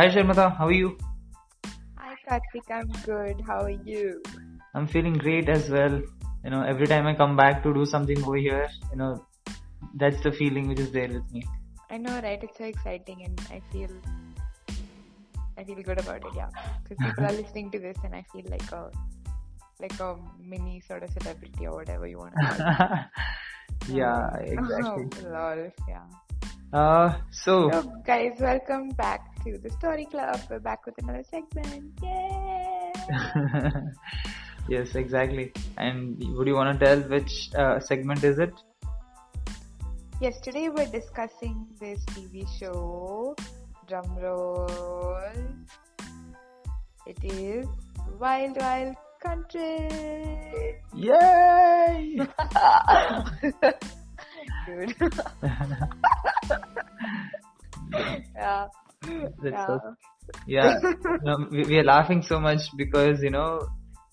Hi Sharmata, how are you? Hi Karthik, I'm good. How are you? I'm feeling great as well. You know, every time I come back to do something over here, you know, that's the feeling which is there with me. I know, right? It's so exciting, and I feel, I feel good about it. Yeah, because people are listening to this, and I feel like a, like a mini sort of celebrity or whatever you want to call it. yeah, exactly. Oh, lol, yeah. Uh, so So, guys, welcome back to the Story Club. We're back with another segment. Yay! yes, exactly. And would you want to tell which uh, segment is it? Yes, today we're discussing this TV show. Drum roll. It is Wild Wild Country. Yay! Dude. That's yeah. so yeah no, we, we are laughing so much because you know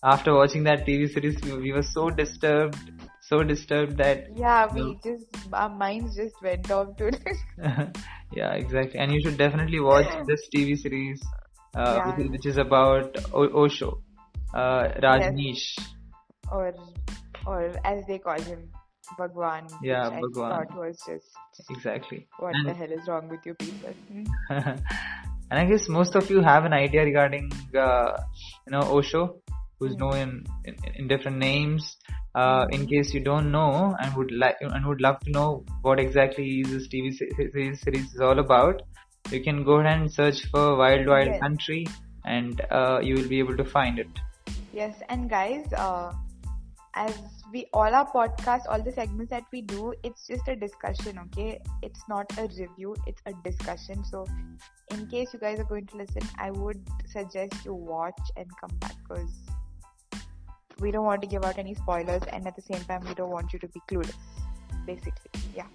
after watching that tv series we, we were so disturbed so disturbed that Yeah, we No. just our minds just went off to it. yeah exactly and you should definitely watch this tv series uh, Yeah. which, is, which is about o- osho uh, rajneesh or or as they call him, Bhagwan. Yeah, which Bhagwan. I thought was just exactly what And- the hell is wrong with you people? Hmm? and i guess most of you have an idea regarding uh, you know osho who's Hmm. known in, in, in different names uh, in case you don't know and would like and would love to know what exactly this tv series, series is all about you can go ahead and search for wild wild Yes. country and uh, you will be able to find it Yes, and guys, uh, as we all our podcasts, all the segments that we do, it's just a discussion, okay? It's not a review, it's a discussion. So, in case you guys are going to listen, I would suggest you watch and come back because we don't want to give out any spoilers, and at the same time, we don't want you to be clueless. Basically, yeah.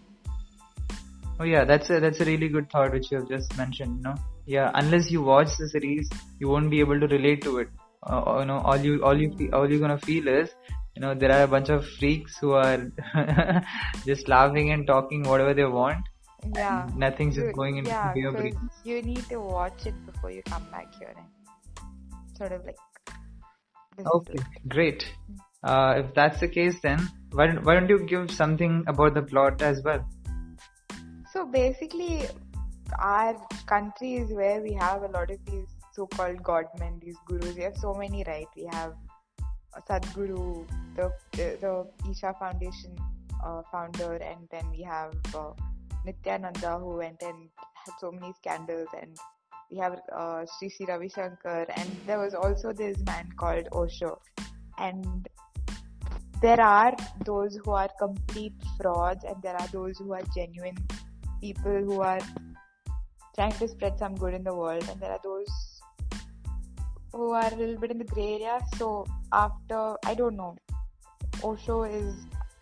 Oh yeah, that's a that's a really good thought which you have just mentioned. You know, yeah, unless you watch the series, you won't be able to relate to it. Uh, you know, all you all you all you're gonna feel is, know, there are a bunch of freaks who are just laughing and talking whatever they want. Yeah. Nothing's just going into yeah, your brain. you need to watch it before you come back here and sort of like. Okay, great. Uh, if that's the case, then why don't why don't you give something about the plot as well? So basically, our country is where we have a lot of these so-called godmen, these gurus. We have so many, right? We have Sadhguru, the the, the Isha Foundation uh, founder, and then we have uh, Nityananda, who went and had so many scandals, and we have uh, Sri Sri Ravi Shankar, and there was also this man called Osho, and there are those who are complete frauds, and there are those who are genuine people who are trying to spread some good in the world, and there are those who are a little bit in the gray area. So after I don't know, Osho is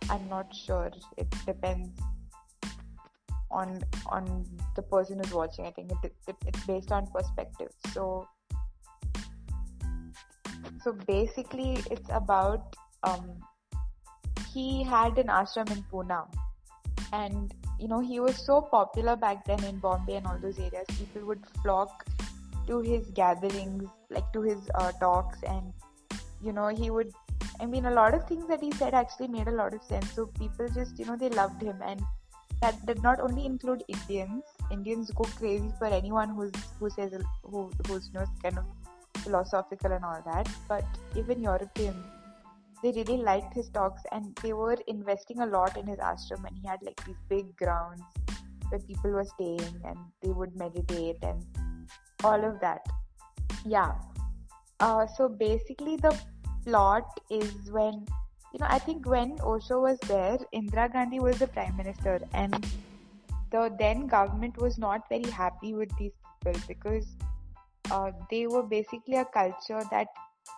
I'm not sure. It depends on on the person who's watching. I think it, it, it's based on perspective. So so basically, it's about um he had an ashram in Pune and you know he was so popular back then in bombay and all those areas people would flock to his gatherings like to his uh, talks and you know he would i mean a lot of things that he said actually made a lot of sense. So people just you know they loved him. And that did not only include indians. Indians go crazy for anyone who's who says who who's you know kind of philosophical and all that. But even europeans they really liked his talks and they were investing a lot in his ashram. And he had like these big grounds where people were staying and they would meditate and all of that. Yeah. Uh, so basically the plot is when you know i think when osho was there indira gandhi was the prime minister and the then government was not very happy with these people because uh, they were basically a culture that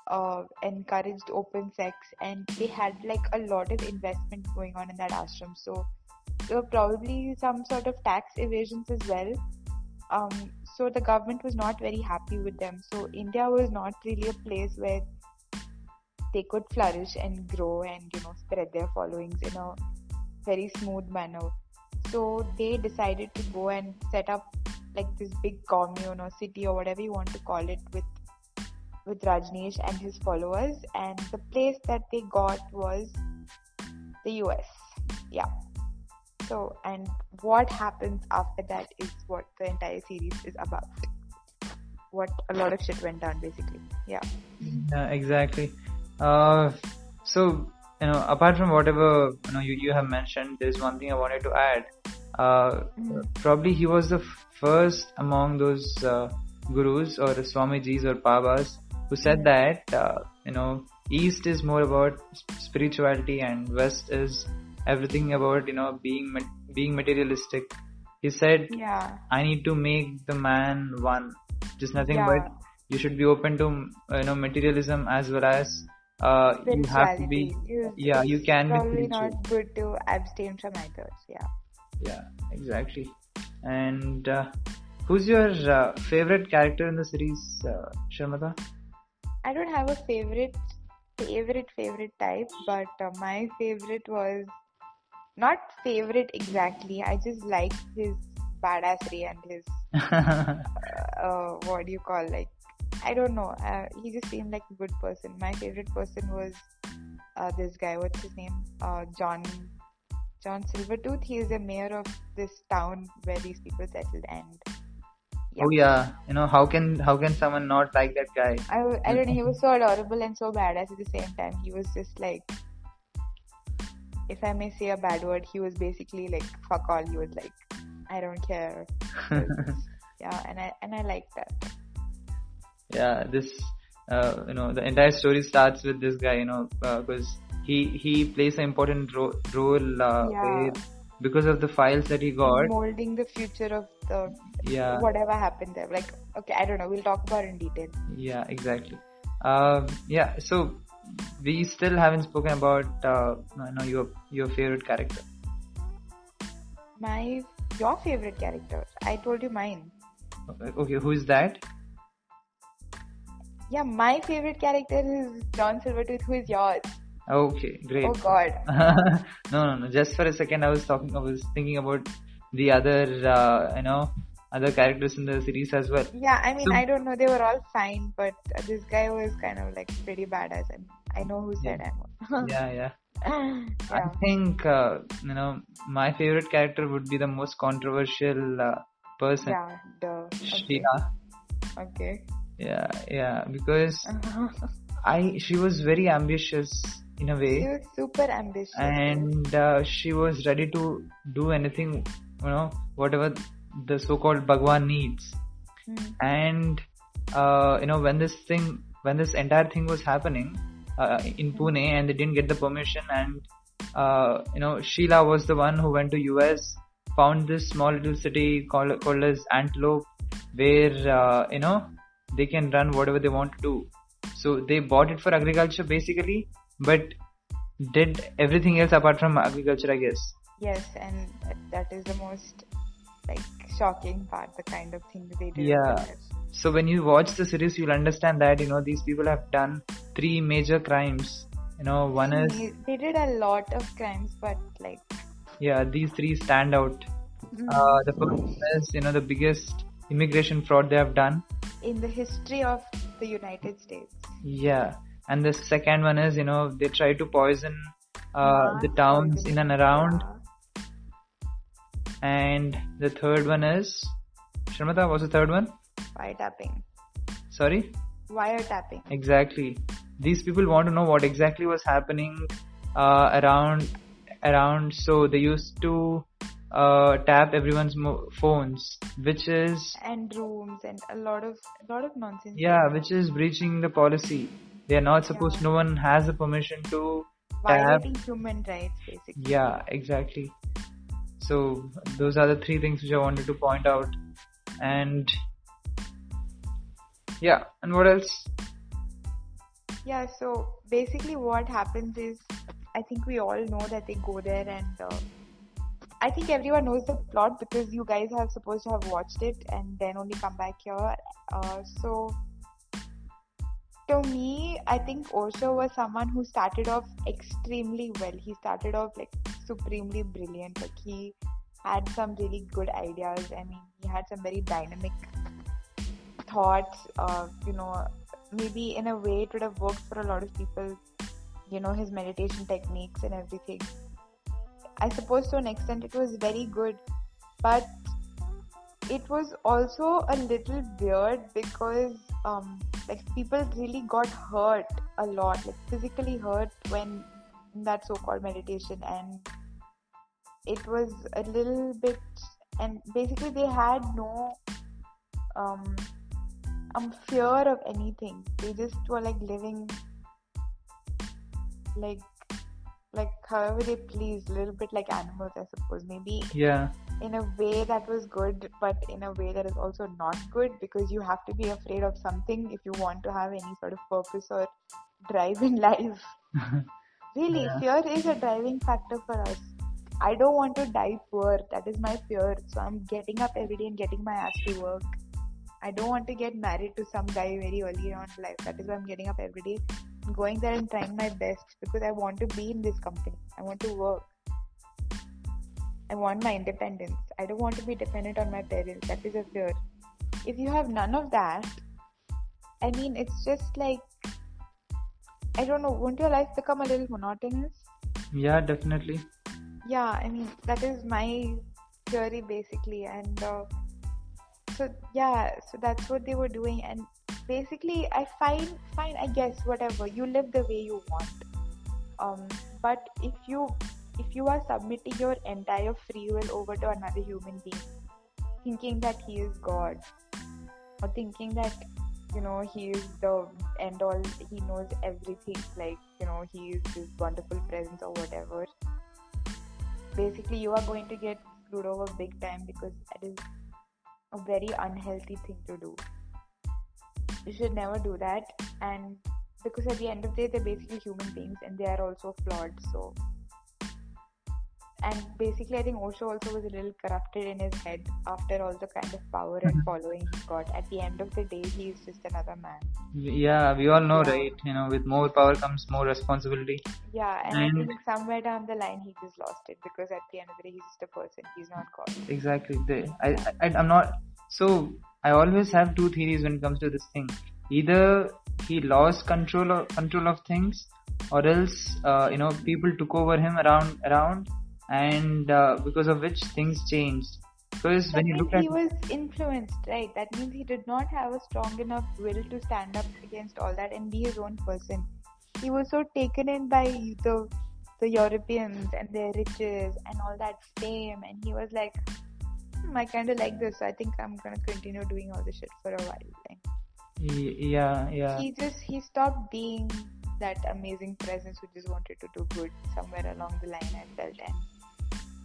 uh, encouraged open sex and they had like a lot of investment going on in that ashram. So there were probably some sort of tax evasions as well um, so the government was not very happy with them so india was not really a place where they could flourish and grow and you know spread their followings in a very smooth manner so they decided to go and set up like this big commune or city or whatever you want to call it with with Rajneesh and his followers, and the place that they got was the US. Yeah. So, and what happens after that is what the entire series is about. What a lot of shit went down, basically. Yeah. Yeah, exactly. Uh, so you know, apart from whatever you know you, you have mentioned, there's one thing I wanted to add. Uh, Mhm. Probably he was the f- first among those uh, gurus or Swamijis or Babas who said that uh, you know East is more about sp- spirituality and West is everything about you know being being materialistic. He said, Yeah. "I need to make the man one." Just nothing Yeah. but you should be open to you know materialism as well as uh, you have to be You- yeah you can be probably not good to abstain from others. Yeah. Yeah, exactly. And uh, who's your uh, favorite character in the series, uh, Sharmata? I don't have a favorite, favorite, favorite type, but uh, my favorite was not favorite exactly. I just like his badassery and his uh, what do you call like I don't know. Uh, he just seemed like a good person. My favorite person was uh, this guy. What's his name? Uh, John John Silvertooth. He is the mayor of this town where these people settled, and yeah. Oh yeah, you know how can how can someone not like that guy? I, I don't know. He was so adorable and so badass at the same time. He was just like, if I may say a bad word, he was basically like fuck all. He was like, I don't care. yeah, and I and I like that. yeah, this uh, you know the entire story starts with this guy, you know, because he he plays an important ro- role uh, Yeah. because of the files that he got. Molding the future of the Yeah, whatever happened there. Like, okay, I don't know. We'll talk about it in detail. yeah, exactly. Um, yeah, so we still haven't spoken about uh, you know your your favorite character. My your favorite character. I told you mine. Okay, who is that? Yeah, my favorite character is John Silvertooth. Who is yours? Okay, great. Oh God. no, no, no. Just for a second, I was talking. I was thinking about the other, uh, you know, other characters in the series as well. Yeah, I mean, So- I don't know. They were all fine, but this guy was kind of like pretty badass, and I know who said I'm. Yeah, yeah. I think uh, you know my favorite character would be the most controversial uh, person, Yeah. Duh. Okay. Okay. Yeah, yeah, because I she was very ambitious in a way. She was super ambitious. and uh, she was ready to do anything, you know, whatever the so-called Bhagwan needs. Hmm. and uh, you know when this thing when this entire thing was happening uh, in Pune and they didn't get the permission and uh, you know Sheela was the one who went to US found this small little city called, called as Antelope where uh, you know they can run whatever they want to do so they bought it for agriculture basically but did everything else apart from agriculture I guess Yes, and that is the most like shocking part. The kind of thing that they did. Yeah. So when you watch the series, you'll understand that you know these people have done three major crimes. You know, one is They- did a lot of crimes, but like. yeah, these three stand out. mm, Uh, the first is you know the biggest immigration fraud they have done. in the history of the United States. Yeah, and the second one is you know they try to poison uh, the towns in and around, Yeah. And the third one is Sharmata. What's the third one? Wiretapping. Sorry. Wiretapping. Exactly. These people want to know what exactly was happening uh, around around. So they used to uh, tap everyone's mo- phones, which is And rooms and a lot of a lot of nonsense. yeah, which is breaching the policy. They are not supposed. Yeah. No one has the permission to tap. Violating human rights, basically. Yeah, exactly. So those are the three things which I wanted to point out, and yeah, and what else? Yeah, so basically what happens is I think we all know that they go there and uh, I think everyone knows the plot because you guys are supposed to have watched it and then only come back here. Uh, so to me, I think Osho was someone who started off extremely well. He started off like supremely brilliant. Like he had some really good ideas. I mean, he had some very dynamic thoughts. Uh, you know, maybe in a way it would have worked for a lot of people. You know, his meditation techniques and everything. I suppose to an extent it was very good, but it was also a little weird because um, like people really got hurt a lot, like physically hurt when that so-called meditation, and it was a little bit, and basically they had no um, um fear of anything. They just were like living like like however they pleased, a little bit like animals, I suppose. Maybe yeah in a way that was good, but in a way that is also not good because you have to be afraid of something if you want to have any sort of purpose or drive in life. really, Yeah. fear is a driving factor for us. I don't want to die poor. That is my fear. So I'm getting up every day and getting my ass to work. I don't want to get married to some guy very early on in life. That is why I'm getting up every day, going there and trying my best because I want to be in this company. I want to work. I want my independence. I don't want to be dependent on my parents. That is a fear. If you have none of that, I mean, it's just like, I don't know, won't your life become a little monotonous? yeah definitely Yeah, I mean, that is my theory basically. And uh, so, yeah, so that's what they were doing. And basically, I find, fine, I guess, whatever, you live the way you want. Um, but if you if you are submitting your entire free will over to another human being, thinking that he is God, or thinking that you know he is the end all, he knows everything, like you know he is this wonderful presence or whatever. Basically, you are going to get screwed over big time because that is a very unhealthy thing to do. You should never do that, and because at the end of the day, they're basically human beings and they are also flawed. So and basically i think osho also was a little corrupted in his head after all the kind of power and following he got. At the end of the day he is just another man. Yeah we all know Yeah. right? You know with more power comes more responsibility. Yeah and, And- i think somewhere down the line he just lost it because at the end of the day he's just a person. He's not god. Exactly. They, I, I i'm not so i always have two theories when it comes to this thing. Either he lost control of control of things or else uh, you know people took over him around around and uh, because of which things changed. Because that when you look at he was influenced right? That means he did not have a strong enough will to stand up against all that and be his own person. He was so taken in by the the europeans and their riches and all that fame. And he was like hmm, i kind of like this. So i think i'm gonna continue doing all this shit for a while yeah yeah. He just he stopped being that amazing presence who just wanted to do good somewhere along the line i felt and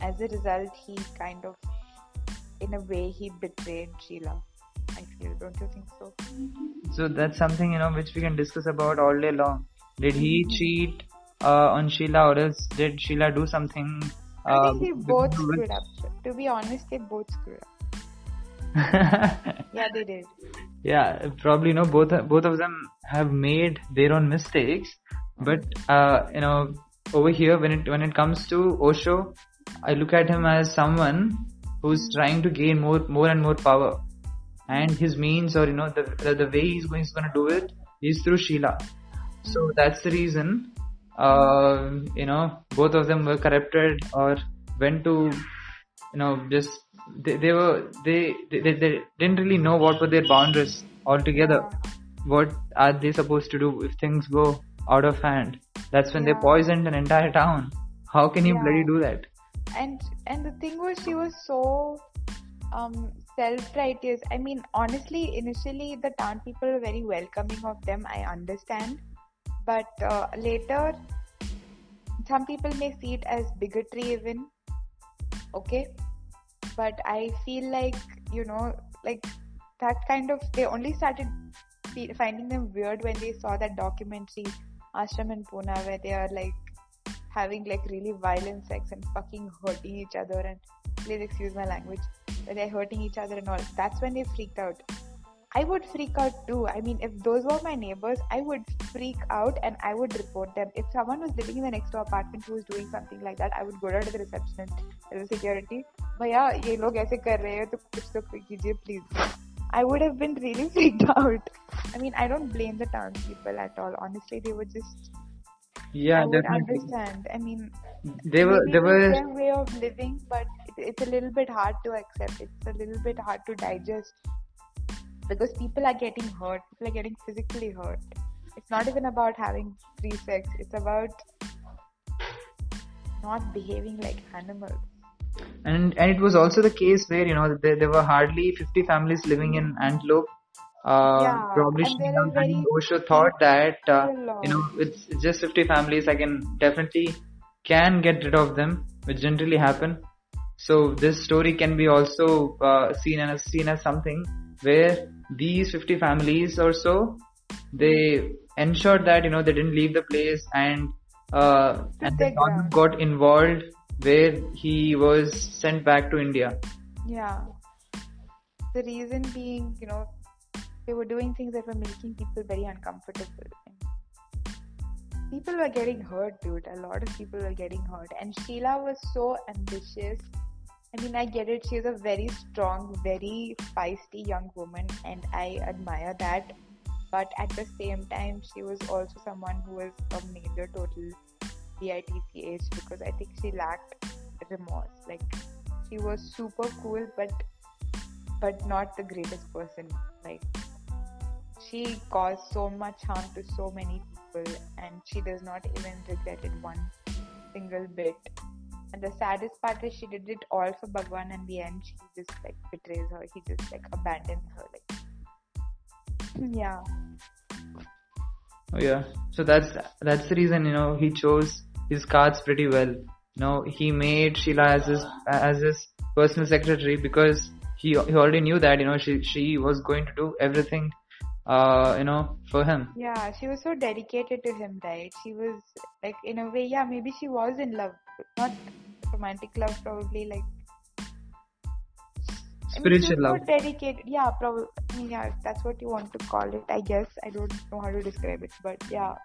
as a result he kind of in a way he betrayed sheela i feel. Don't you think so? So that's something you know which we can discuss about all day long. Did he cheat uh, on sheela or else did sheela do something i uh, think they both screwed up. To be honest they both screwed up. Yeah they did. Yeah probably you know both both of them have made their own mistakes. But uh, you know over here when it when it comes to osho i look at him as someone who's trying to gain more more and more power. And his means or you know the the, the way he's going, he's going to do it is through sheela so that's the reason uh, you know both of them were corrupted or went to you know just they, they were they, they they didn't really know what were their boundaries altogether. What are they supposed to do if things go out of hand? That's when they poisoned an entire town. How can you Yeah. bloody do that and and the thing was she was so um self-righteous. I mean honestly initially the town people were very welcoming of them i understand. But uh, later some people may see it as bigotry even okay? But i feel like you know like that kind of they only started finding them weird when they saw that documentary ashram in pune where they are like having like really violent sex and fucking hurting each other and please excuse my language but they're hurting each other and all that's when they freaked out I would freak out too. I mean, if those were my neighbors, I would freak out and I would report them. If someone was living in the next door apartment who was doing something like that, I would go down to the receptionist as a security. भैया ये लोग ऐसे कर रहे हैं तो कुछ तो कीजिए please. I would have been really freaked out. I mean, I don't blame the townspeople at all. Honestly, they were just. yeah, I would definitely. understand. I mean, They were they were their way of living, but it, it's a little bit hard to accept. It's a little bit hard to digest because people are getting hurt. People are getting physically hurt. It's not even about having free sex. It's about not behaving like animals. and and it was also the case where you know there, there were hardly 50 families living in Antelope. Uh, Yeah, probably and there Sheela are very and Osho thought that uh, you know it's, just 50 families. I can definitely can get rid of them, which didn't really happen. So this story can be also uh, seen as seen as something where these 50 families or so they ensured that you know they didn't leave the place and uh, and the their government ground. got involved where he was sent back to India. Yeah. The reason being, you know, they were doing things that were making people very uncomfortable. People were getting hurt, dude. A lot of people were getting hurt. And Sheela was so ambitious. I mean, I get it. She's a very strong, very feisty young woman, and I admire that. But at the same time, she was also someone who was a major total bitch because I think she lacked remorse. Like, she was super cool, but but not the greatest person. Like, she caused so much harm to so many people, and she does not even regret it one single bit. And the saddest part is she did it all for Bhagwan, and the end, she just like betrays her. He just like abandons her. Like, yeah, Oh yeah. So that's that's the reason you know he chose his cards pretty well. You know he made Sheela as his as his personal secretary because he he already knew that you know she she was going to do everything uh you know for him. yeah. She was so dedicated to him, right? She was like, in a way, yeah. Maybe she was in love, not romantic love, probably like I mean, she Spiritual was love. dedicated. Yeah, probably. Yeah, that's what you want to call it. I guess I don't know how to describe it, but yeah,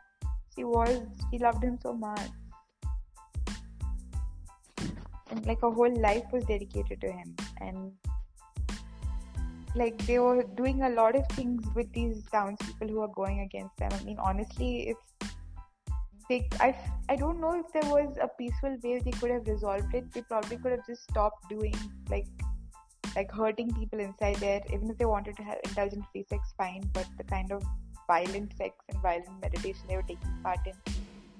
she was. She loved him so much, and like her whole life was dedicated to him. And like they were doing a lot of things with these townspeople who are going against them. I mean, honestly, if they, I, I don't know if there was a peaceful way they could have resolved it. They probably could have just stopped doing like like hurting people inside there. Even if they wanted to have indulge in free sex, fine. But the kind of violent sex and violent meditation they were taking part in,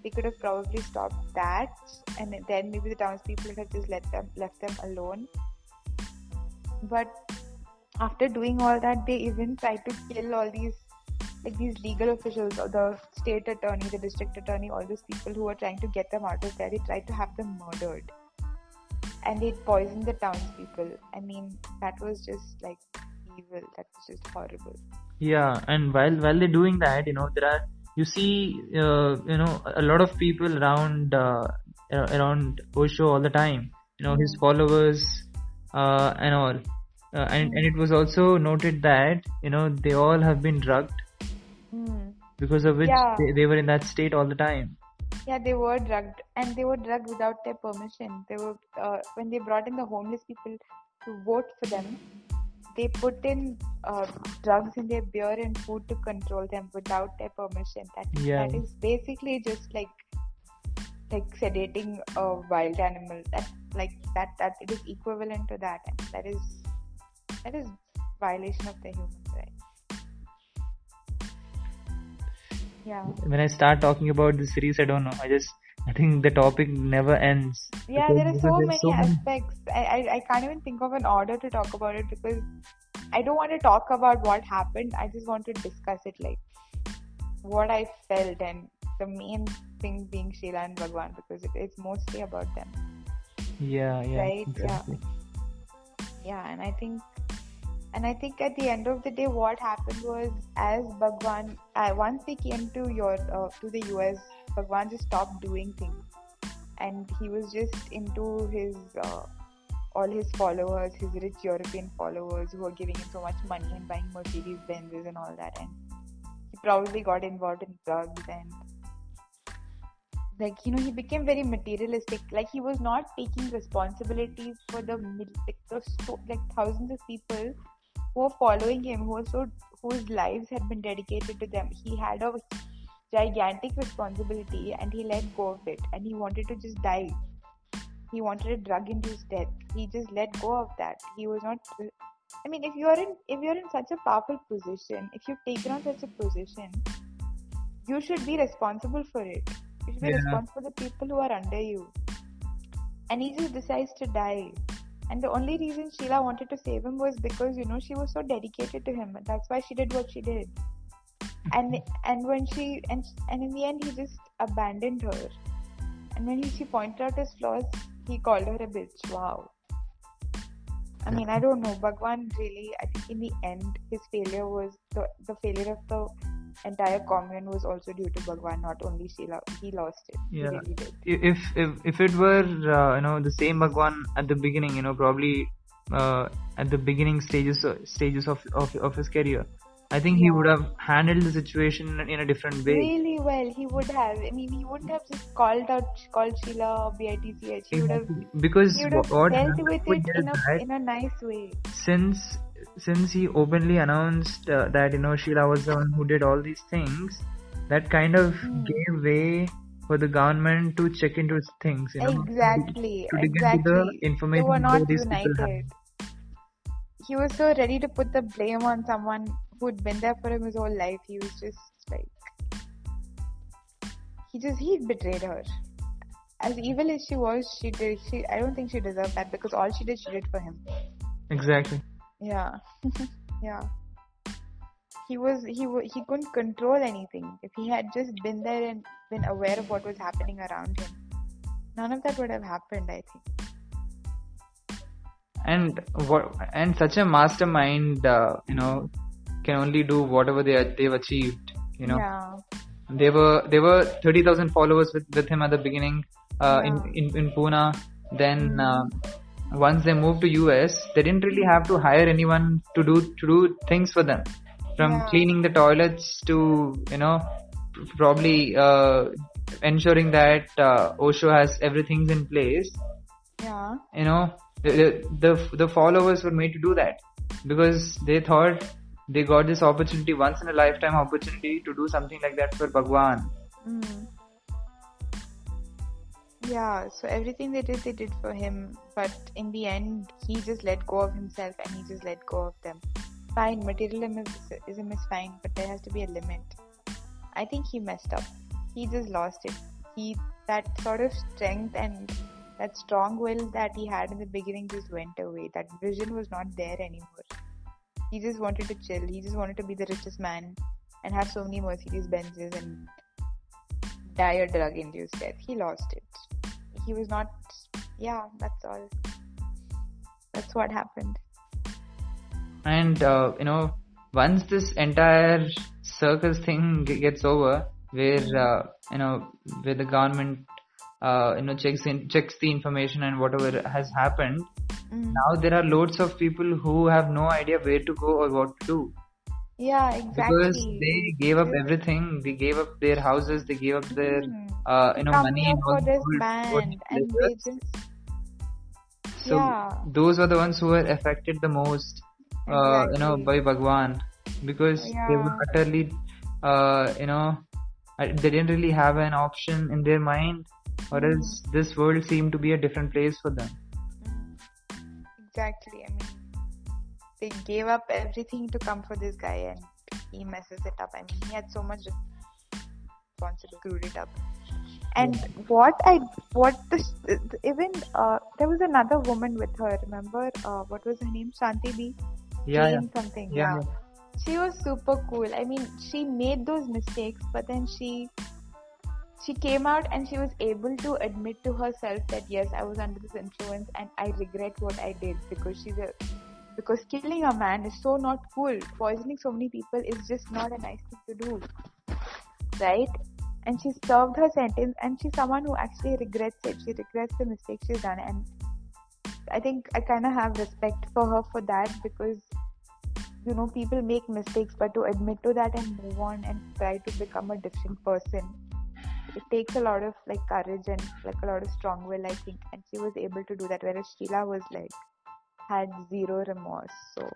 they could have probably stopped that, and then maybe the townspeople would have just let them left them alone. But after doing all that, they even tried to kill all these like these legal officials or the state attorney, the district attorney, all those people who were trying to get them out of there. They tried to have them murdered and they poisoned the townspeople. I mean, that was just like evil. That was just horrible. Yeah, and while while they're doing that, you know, there are you see, uh, you know, a lot of people around uh, around Osho all the time. You know, his followers uh, and all, uh, and and it was also noted that you know they all have been drugged Hmm. because of which Yeah. they, they were in that state all the time. Yeah, they were drugged, and they were drugged without their permission. They were uh, when they brought in the homeless people to vote for them. They put in uh, drugs in their beer and food to control them without their permission. That Yeah. that is basically just like like sedating a wild animal. That like that that it is equivalent to that. And that is that is violation of the human rights. Yeah. When I start talking about the series, I don't know. I just I think the topic never ends. Yeah, there are so many so many- aspects. I, I, I can't even think of an order to talk about it because I don't want to talk about what happened. I just want to discuss it like what I felt and the main thing being Sheela and Bhagwan because it, it's mostly about them. Yeah, yeah, Right, yeah. Yeah, and I think and I think at the end of the day what happened was as Bhagwan uh, once he came to your uh, to the US Bhagwan just stopped doing things and he was just into his uh, all his followers, his rich European followers who were giving him so much money and buying Mercedes Benzes and all that. And he probably got involved in drugs and like you know he became very materialistic like he was not taking responsibilities for the like, the like thousands of people who were following him who so whose lives had been dedicated to them. He had a gigantic responsibility and he let go of it and he wanted to just die. He wanted a drug induced death. He just let go of that. He was not i mean if you're in if you're in such a powerful position if you've taken on such a position you should be responsible for it. You should be Yeah. responsible for the people who are under you. And he just decides to die and the only reason sheela wanted to save him was because you know she was so dedicated to him. That's why she did what she did. And and when she and and in the end he just abandoned her. And when he, she pointed out his flaws he called her a bitch. Wow. I mean i don't know. Bhagwan really i think in the end his failure was the the failure of the entire commune was also due to bhagwan not only sheela he lost it Yeah. really if if if it were uh, you know the same Bhagwan at the beginning, you know, probably uh, at the beginning stages stages of of, of his career, I think he Yeah. would have handled the situation in a different way. really well he would have i mean he wouldn't have just called out called sheela or bitch he would have Because he would have what dealt with it in a in a nice way since since he openly announced uh, that you know Sheela was the one who did all these things, that kind of Hmm. gave way for the government to check into things. You know, exactly to into exactly the they information were not these people have. united he was so ready to put the blame on someone who'd been there for him his whole life he was just like he just he betrayed her as evil as she was she did she i don't think she deserved that because all she did she did for him Exactly. Yeah. Yeah. He was he he couldn't control anything. If he had just been there and been aware of what was happening around him none of that would have happened i think. And what and such a mastermind uh, you know can only do whatever they they've achieved you know. Yeah. They were they were 30000 followers with, with him at the beginning uh, Yeah. in, in in pune. Then Mm. uh, once they moved to us they didn't really have to hire anyone to do to do things for them from Yeah. cleaning the toilets to you know probably uh, ensuring that uh, osho has everything in place yeah you know the, the the followers were made to do that because they thought they got this opportunity once in a lifetime opportunity to do something like that for bhagwan Mm. Yeah, so everything they did, they did for him. But in the end, he just let go of himself and he just let go of them. Fine, materialism is, fine, but there has to be a limit. I think he messed up. He just lost it. He that sort of strength and that strong will that he had in the beginning just went away. That vision was not there anymore. He just wanted to chill. He just wanted to be the richest man and have so many Mercedes Benzes and die a drug induced death. He lost it. He was not, yeah, that's all. That's what happened. and uh, you know once this entire circus thing gets over where uh, you know where the government uh, you know checks in checks the information and whatever has happened Mm. now there are loads of people who have no idea where to go or what to do Yeah, exactly. because they gave up everything they gave up their houses they gave up their Mm. uh, you know Come money and all for this gold- band, and they just so yeah, those were the ones who were affected the most uh, you know by bhagwan because they were utterly uh, you know uh, they didn't really have an option in their mind or Mm. else this world seemed to be a different place for them Mm. exactly. I mean, they gave up everything to come for this guy, and he messes it up. I mean, he had so much responsibility, screwed it up. And what I, what this, even uh, there was another woman with her. Remember, uh, what was her name? Shanti B. yeah, yeah. Something. Yeah, yeah. she was super cool. I mean, she made those mistakes, but then she she came out and she was able to admit to herself that yes, I was under this influence and I regret what I did because she's a because killing a man is so not cool. Poisoning so many people is just not a nice thing to do, right? And she served her sentence, and she's someone who actually regrets it. She regrets the mistake she's done, and I think I kind of have respect for her for that because you know people make mistakes, but to admit to that and move on and try to become a different person, it takes a lot of like courage and like a lot of strong will, I think. And she was able to do that, whereas Sheela was like had zero remorse. So,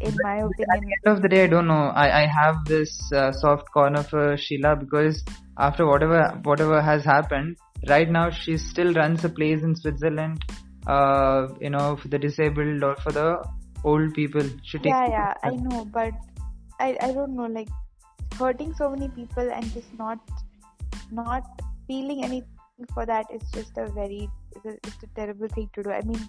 in my opinion, At the end of the day, I don't know. I, I have this uh, soft corner for Sheela because after whatever whatever has happened, right now she still runs a place in Switzerland. Uh, you know, for the disabled or for the old people. She takes yeah, yeah, I know, but I I don't know, like hurting so many people and just not not feeling anything for that is just a very it's a, it's a terrible thing to do. I mean,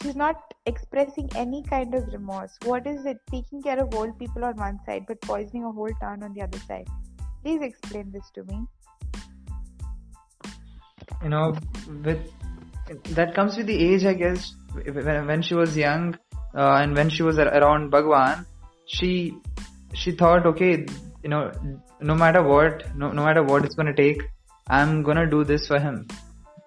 she's not expressing any kind of remorse. What is it? Taking care of old people on one side, but poisoning a whole town on the other side. Please explain this to me. you know with that comes with the age i guess when, she was young uh, and when she was around bhagwan she she thought okay you know no matter what no, no matter what it's going to take i'm going to do this for him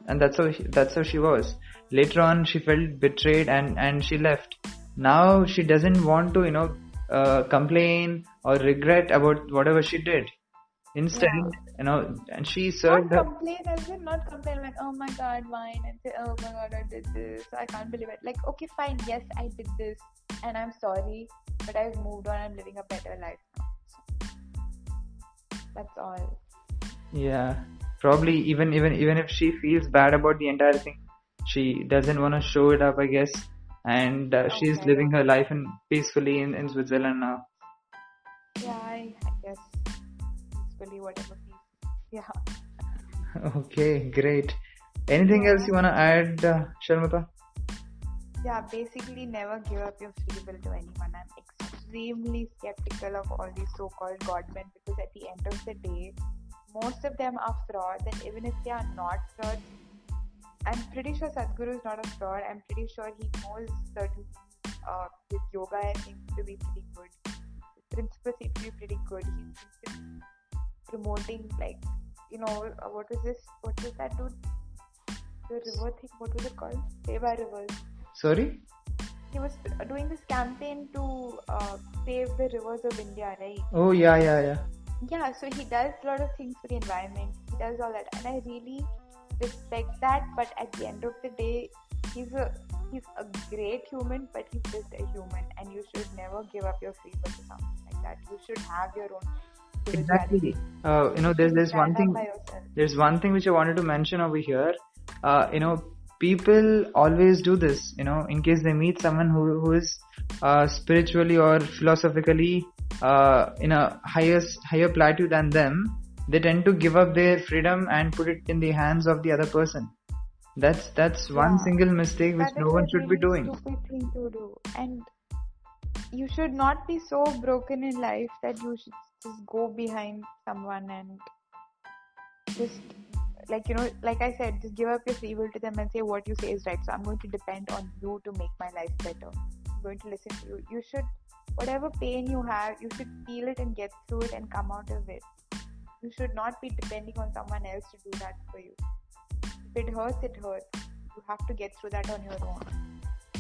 and that's how that's how she was later on she felt betrayed and and she left. Now she doesn't want to you know uh, complain or regret about whatever she did. Instead you know and she Not served her complain as in not complain like oh my god whine and say oh my god I did this. I can't believe it. Like okay fine. Yes I did this and I'm sorry but I've moved on. I'm living a better life now. So, that's all. Yeah, probably even even even if she feels bad about the entire thing, she doesn't want to show it up, I guess, and uh, she's living her life in peacefully in, in Switzerland now. yeah I, I guess peacefully whatever yeah Okay, great. Anything else you want to add, uh, Sharmata? yeah basically never give up your free will to anyone i'm extremely skeptical of all these so-called godmen because at the end of the day most of them are frauds and even if they are not frauds i'm pretty sure sadhguru is not a fraud i'm pretty sure he knows certain things uh, his yoga I think, seems to be pretty good his principles seem to be pretty good he seems to be promoting like you know uh, what was this what was that dude the river thing what was it called Save Seva rivers Sorry? he was doing this campaign to uh, save the rivers of India, right? Oh yeah, yeah, yeah. Yeah, so he does a lot of things for the environment. He does all that, and I really respect that. But at the end of the day, he's a he's a great human, but he's just a human, and you should never give up your free will to something like that. You should have your own Exactly. Uh, you know, there's there's one thing. there's one thing which I wanted to mention over here. Uh, you know, people always do this. You know, in case they meet someone who who is uh, spiritually or philosophically uh, in a higher higher plateau than them, they tend to give up their freedom and put it in the hands of the other person. That's that's one single mistake which That no one should be doing. Stupid thing to do, and you should not be so broken in life that you should just go behind someone and just like you know, like I said, just give up your free will to them and say what you say is right. So I'm going to depend on you to make my life better. I'm going to listen to you. You should, whatever pain you have, you should feel it and get through it and come out of it. You should not be depending on someone else to do that for you. If it hurts, it hurts. You have to get through that on your own.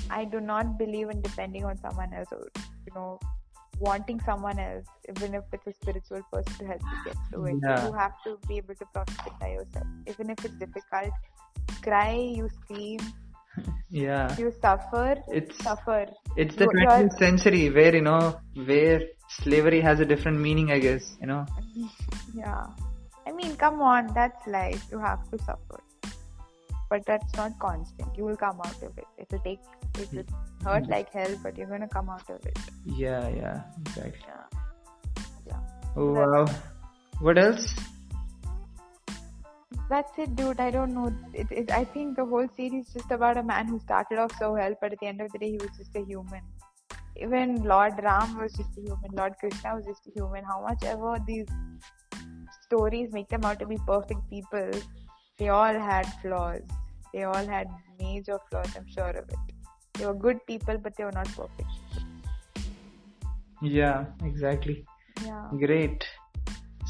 I do not believe in depending on someone else or, you know, wanting someone else, even if it's a spiritual person to help you get through it. Yeah. You have to be able to process it by yourself. Even if it's difficult, cry, you scream, Yeah, you suffer, it's suffer. it's the You- you 20th are- century where you know where slavery has a different meaning. I guess you know. Yeah. I mean, come on, that's life. You have to suffer. But that's not constant. You will come out of it. It'll take, it will hmm. hurt hmm. like hell, but you're gonna come out of it. Yeah, yeah, exactly. Yeah. Yeah. Oh wow. What else? That's it, dude. I don't know. It, it, I think the whole series is just about a man who started off so well, but at the end of the day, he was just a human. Even Lord Ram was just a human. Lord Krishna was just a human. How much ever these stories make them out to be perfect people, they all had flaws. They all had major flaws. I'm sure of it. They were good people, but they were not perfect. Yeah, exactly. Yeah. Great.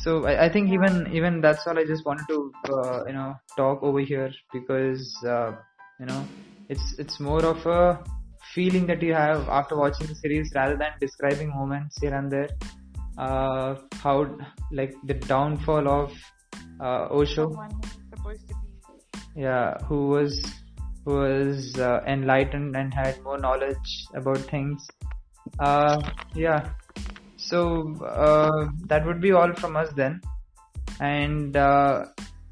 So I, I think even even that's all I just wanted to uh, you know talk over here because uh, you know it's it's more of a feeling that you have after watching the series rather than describing moments here and there. Uh, how like the downfall of uh, Osho. Someone who's supposed to be. yeah who was who was uh, enlightened and had more knowledge about things. Uh yeah so uh, that would be all from us then and uh,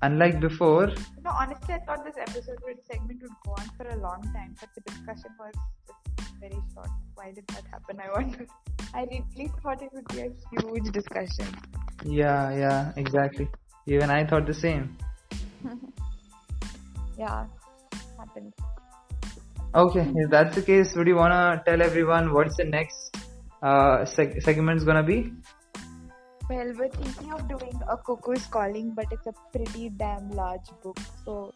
unlike before No, honestly, I thought this episode would segment would go on for a long time, but the discussion was just very short. Why did that happen? I wonder. I really thought it would be a huge discussion. yeah yeah exactly even i thought the same Yeah, happened. okay if that's the case would you want to tell everyone what's the next uh seg- segment's gonna be Well, we're thinking of doing a Cuckoo's Calling, but it's a pretty damn large book, so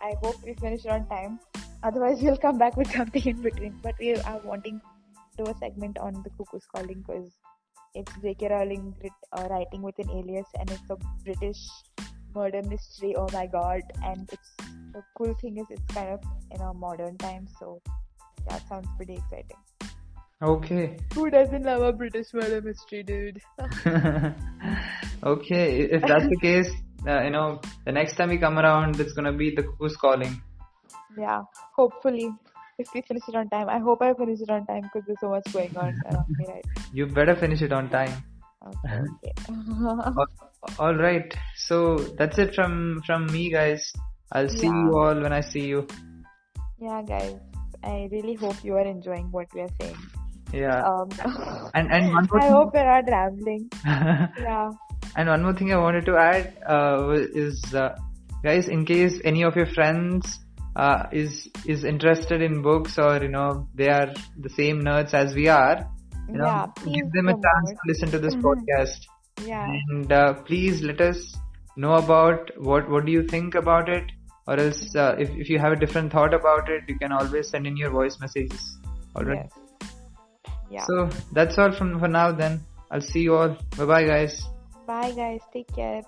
I hope we finish it on time. Otherwise, we'll come back with something in between. But we are wanting to do a segment on the Cuckoo's Calling because it's J.K. Rowling uh, writing with an alias, and it's a British murder mystery. Oh my god! And it's the cool thing is it's kind of in a modern time, so that sounds pretty exciting. Okay Who doesn't love a British murder mystery, dude? okay if that's the case uh, you know the next time we come around it's gonna be the who's calling Yeah, hopefully, if we finish it on time. I hope I finish it on time because there's so much going on around me, right? you better finish it on time Okay. okay. Al- all right so that's it from from me guys i'll see Yeah. you all when i see you yeah, guys, I really hope you are enjoying what we are saying. Yeah Um, and and one more I thing- hope we're not rambling. Yeah. and one more thing I wanted to add uh, is, uh, guys, in case any of your friends uh, is is interested in books or you know they are the same nerds as we are, you know, Yeah, give them a chance to listen to this podcast. Yeah. And uh, please let us know about what what do you think about it, or else uh, if if you have a different thought about it, you can always send in your voice messages. Alright. Yes. Yeah. So that's all from for now. Then I'll see you all. Bye bye, guys. Bye, guys. Take care.